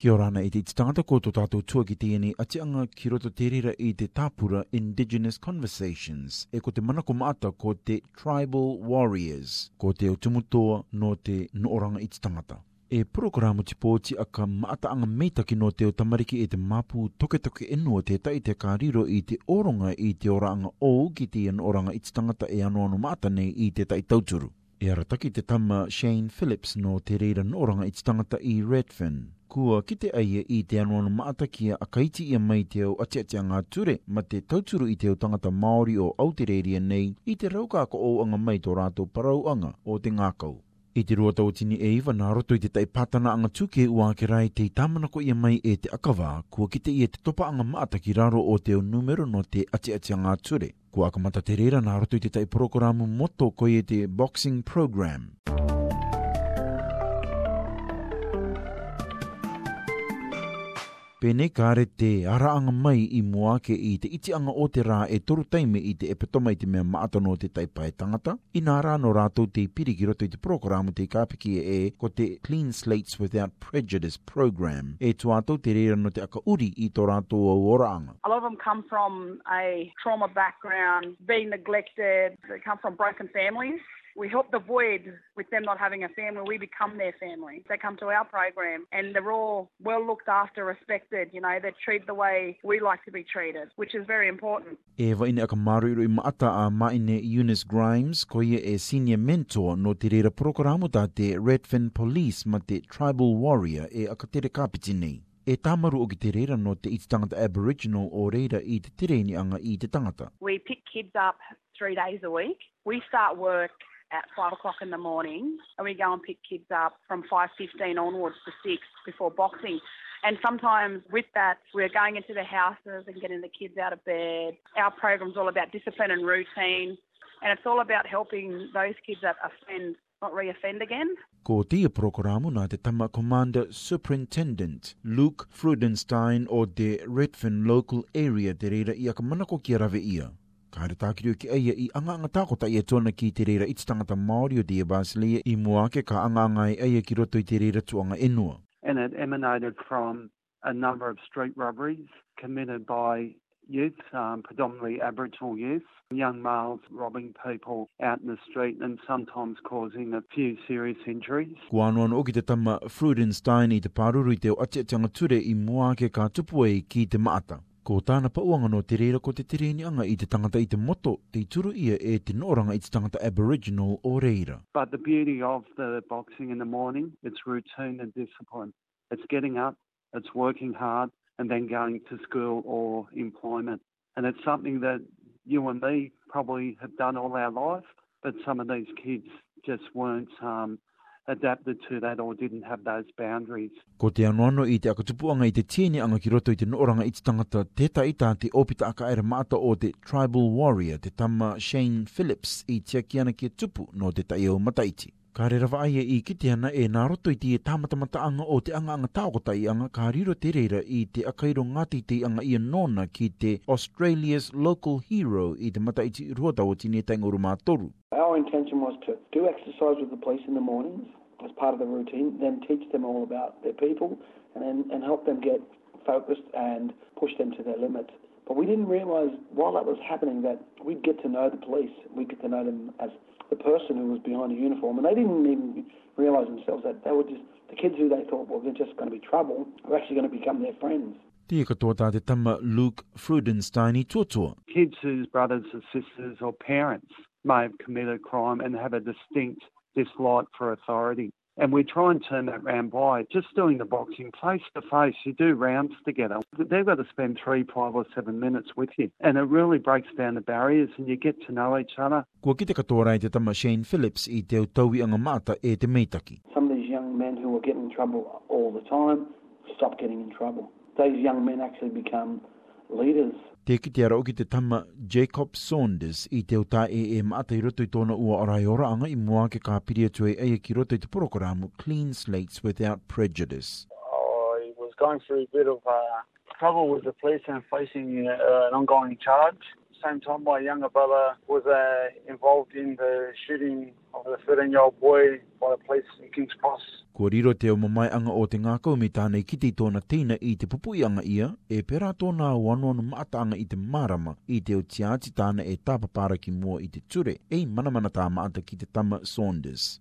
Kia rana i te tangata ko tō tātou tua ki tēne a te anga ki roto tērira i te tāpura Indigenous Conversations e ko te manako maata ko te Tribal Warriors ko te o tumutoa no te nooranga i tangata. E programu te pōti a ka maata anga meitaki no te o tamariki e te mapu toke toke enua te tai te kariro riro i te oronga i te oranga o ki te an oranga i tangata e anu no maata nei i te tai tauturu. E arataki te tama Shane Phillips no te reira nooranga i te tangata i Redfin kua ki te aia i te anua na maatakia a kaiti ia mai te au ati ati ngā ture ma te tauturu i te au tangata Māori o Aotearea nei i te raukāko o anga mai tō rātou anga o te ngākau. I te rua tautini e iwa nā roto i te tai pātana anga tūke ua ke rai te ko ia mai e te akawā kua kite i e te topa anga maataki raro o te o numero no te ati ati ngā ture. Kua akamata te reira nā roto i te tai programu moto i e te Boxing Program. Boxing Program. Pene kare te araanga mai i mua ke i te iti anga o te rā e toru taime i te epitoma i te mea maatano te taipae tangata. I nā rā no rātou te piriki roto i te programu te kāpiki e ko te Clean Slates Without Prejudice program. E tu ātou te reira no te uri i tō rātou au oraanga. A lot of them come from a trauma background, being neglected, they come from broken families. We help the void with them not having a family. We become their family. They come to our program and they're all well looked after, respected. You know, they're treated the way we like to be treated, which is very important. E vaine aka maruiru i maata a ma ine Eunice Grimes, ko ye a senior mentor no te reira programu ta te Redfin Police ma te Tribal Warrior e aka tere kapiti nei. E tamaru o ki te reira no te iti tangata Aboriginal o reira i te tereini anga i te tangata. We pick kids up three days a week. We start work at five o'clock in the morning, and we go and pick kids up from five fifteen onwards to six before boxing. And sometimes with that, we're going into the houses and getting the kids out of bed. Our program's all about discipline and routine, and it's all about helping those kids that offend not reoffend again. Ko tia programu na te tama Commander Superintendent Luke Frudenstein o the Redfern Local Area te reira ia ka ia. Ka re tāki ki aia i anga anga tāko ta ia tōna ki te reira i te tangata Māori o Dia Basilea i muake ka anga anga i aia ki roto i te reira tuanga enua. And it emanated from a number of street robberies committed by youth, um, predominantly Aboriginal youth, young males robbing people out in the street and sometimes causing a few serious injuries. Ko anuano o ki te tama Fruidenstein i te paruru i te o ate atanga ture i muake ka tupue ki te maata. Ko tāna pauanga no te reira ko te tere anga i te tangata i te moto, te turu ia e te noranga i te tangata Aboriginal o reira. But the beauty of the boxing in the morning, it's routine and discipline. It's getting up, it's working hard, and then going to school or employment. And it's something that you and me probably have done all our life, but some of these kids just weren't um, adapted to that or didn't have those boundaries. Ko te anuano i te akatupuanga i te tēne anga ki roto i te nooranga i te tangata te taita te opita aka ere maata o te tribal warrior te tama Shane Phillips i te akiana ki tupu no te taio mataiti. Ka re rawa aia i kite ana e nā roto i te tamatamata anga o te anga anga tāokota i anga ka riro te reira i te akairo ngāti te anga i anona ki te Australia's local hero i te mata i te ruatawa tine tangoro mā Our intention was to do exercise with the police in the mornings as part of the routine, then teach them all about their people and, then, and help them get focused and push them to their limits. But we didn't realise while that was happening that we'd get to know the police. We'd get to know them as the person who was behind a uniform. And they didn't even realise themselves that they were just the kids who they thought well, were just going to be trouble were actually going to become their friends. te tama Luke Frudenstein Kids whose brothers or sisters or parents may have committed a crime and have a distinct this light for authority. And we try and turn that round by just doing the boxing face to face. You do rounds together. They've got to spend three, five, or seven minutes with you. And it really breaks down the barriers and you get to know each other. Kua ki te katoa rei te tama Shane Phillips i te utaui anga maata e te meitaki. Some of these young men who are getting in trouble all the time stop getting in trouble. These young men actually become leaders. Te ki te arau ki te tama Jacob Saunders i te uta e e maata i roto i tōna ua arai ora anga i mua ke ka piri atu e eia ki roto i te porokorāmu Clean Slates Without Prejudice. I was going through a bit of uh, trouble with the police and facing uh, an ongoing charge same time, my younger brother was uh, involved in the shooting of the 13 year old boy by the police in King's Cross. Kua riro te o anga o te ngākau me tānei ki te tōna tīna i te pupuianga ia, e pera tōna wanuanu maatanga i te marama i te o tiāti tāna e tāpapara ki mua i te ture, e manamana tā maata ki te tama Saunders.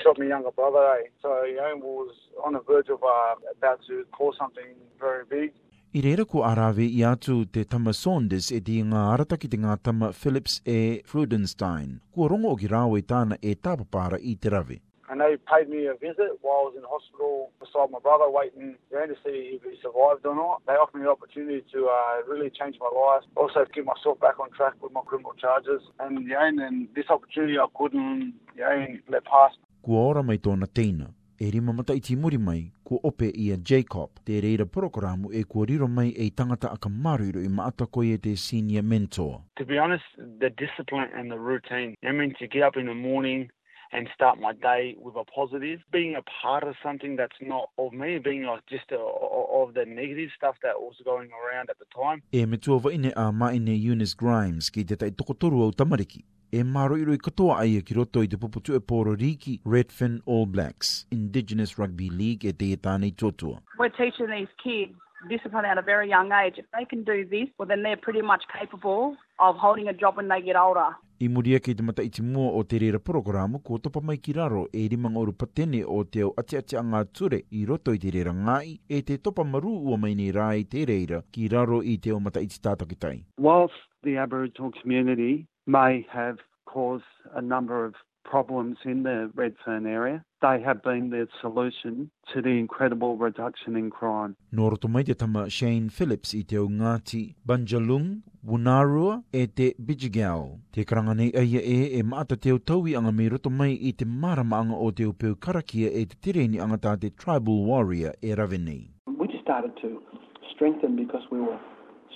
shot my younger brother, eh? so he was on the verge of uh, about to call something very big. I reira ku arawe i atu te tama Saunders e di ngā arataki te ngā tama Phillips e Frudenstein. Kua rongo o ki rāo i tāna e tāpapara i te rawe. And they paid me a visit while I was in hospital beside my brother waiting around to see if he survived or not. They offered me the opportunity to uh, really change my life, also to get myself back on track with my criminal charges. And, yeah, and this opportunity I couldn't yeah, let pass. Kua ora mai tōna tēnā e rima mata i timuri mai kua ope ia Jacob. Te reira porokoramu e kua riro mai e tangata aka maruiro i maata koe e te senior mentor. To be honest, the discipline and the routine. I mean, to get up in the morning, and start my day with a positive. Being a part of something that's not of me, being like just a, of the negative stuff that was going around at the time. E me tuawa ine a ma ine Eunice Grimes ki te tai tokotoru au tamariki. E maro iroi katoa ai e ki roto i te puputu e poro riki Redfin All Blacks, Indigenous Rugby League e te etanei totua. We're teaching these kids discipline at a very young age. If they can do this, well then they're pretty much capable of holding a job when they get older i muria kei te mata i mua o te reira programu ko topa mai ki raro e rima ngoro patene o te au ati ati a ngā ture i roto i te reira ngai e te topa maru ua mai ni rā i te reira ki raro i te o mata i te Whilst the Aboriginal community may have caused a number of problems in the Redfern area, they have been the solution to the incredible reduction in crime. Nō roto mai te tama Shane Phillips i te au Ngāti Banjalung Wunarua e te Bijigau. Te karanga nei aia e e maata teo taui anga me roto mai i te maramaanga o te upeu karakia e te tireni angata te tribal warrior e ravini. We just started to strengthen because we were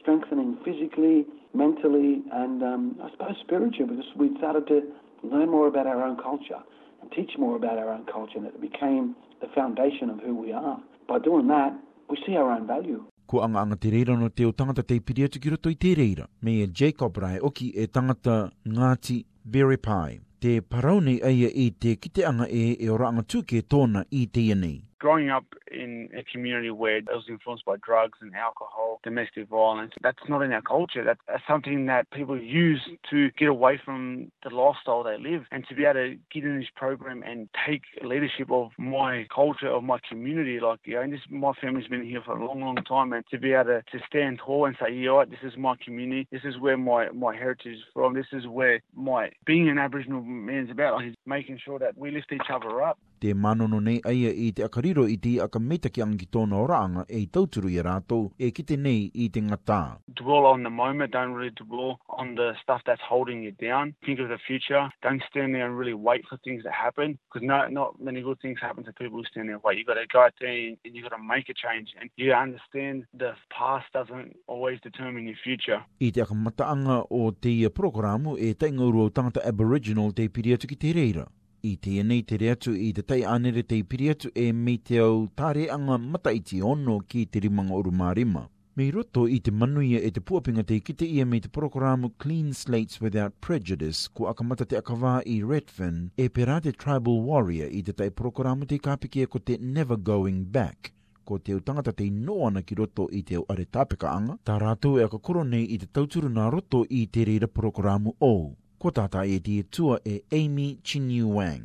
strengthening physically, mentally and um, I suppose spiritually because we started to learn more about our own culture and teach more about our own culture and it became the foundation of who we are. By doing that, we see our own value ko anga anga te reira no te o tangata te ipiri atu ki roto i te reira. Me e Jacob Rai ki e tangata Ngāti Berry Pie. Te parau nei aia i te kite anga e e ora anga tūke tōna i te ianei. growing up in a community where it was influenced by drugs and alcohol, domestic violence, that's not in our culture. That's something that people use to get away from the lifestyle they live. And to be able to get in this program and take leadership of my culture, of my community, like, you know, and this, my family's been here for a long, long time. And to be able to, to stand tall and say, yeah, this is my community, this is where my, my heritage is from, this is where my being an Aboriginal man is about, like, making sure that we lift each other up. Te aia i te riro i a aka meta ki angi tōna oraanga e i tauturu i rātou e kite nei i te ngatā. Dwell on the moment, don't really dwell on the stuff that's holding you down. Think of the future, don't stand there and really wait for things to happen because no, not many good things happen to people who stand there and wait. You've got to go out there and you've got to make a change and you understand the past doesn't always determine your future. I te aka mataanga o te uh, programu e taingaurua o tangata Aboriginal te piri ki te reira i te nei te reatu i te tai anere te ipiri atu e me te au tāre anga mata i te ono ki te rimanga uru mārima. Me roto i te manuia e te puapinga te kite ia me te programu Clean Slates Without Prejudice ko akamata te akawā i Redfin e pera te tribal warrior i te tai programu te kāpikia e ko te Never Going Back ko te utangata te noana ki roto i te are tāpeka anga, tā rātou e aka koronei i te tauturu nā roto i te reira programu ou. Kwotata jieti tua e Amy Chinyu Wang.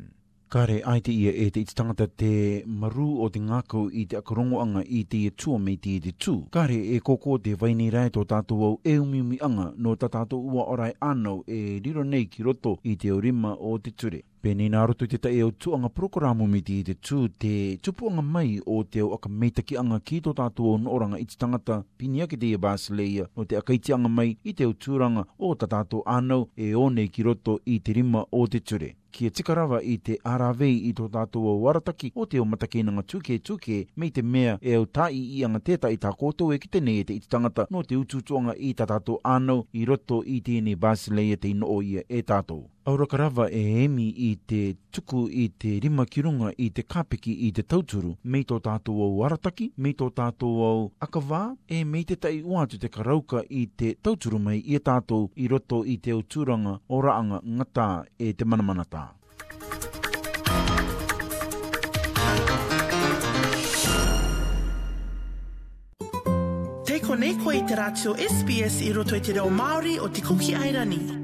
Kare ai te ia e te iti tangata te maru o te ngākau i te akarongoanga i te tua me te te tū. Kare e koko te vaini rai tō tātou au e umiumi anga no tā tātou ua orai e anau e riro nei ki roto i te orima o te ture. Pēnei nā rotu te tae au tuanga prokurāmu me te te tū te tupuanga mai o te au aka meitaki anga ki tō tātou o noranga i te tangata pinia te ia basileia no te akaiti anga mai i te au tūranga o tā tātou anau e o nei ki roto i te rima o te ture kia tika rawa i te RRV i tō tātou o Warataki o te o matake nanga tūke tūke me te mea e au tai i anga tēta i tā kōtou e ki nei e te iti no te ututuanga i tā tātou āno i roto i tēnei Basilea te ino ia e tātou. Auraka rawa e emi i te tuku i te rima ki runga i te kāpiki i te tauturu me tō tātou o Warataki, me tō tātou o Akawā e me te tai uatu te karauka i te tauturu mai i tātou i roto i te o tūranga o raanga ngatā e te manamanata. Ko nei koe i te ratio SBS i roto i te reo Māori o te kuki ai rani.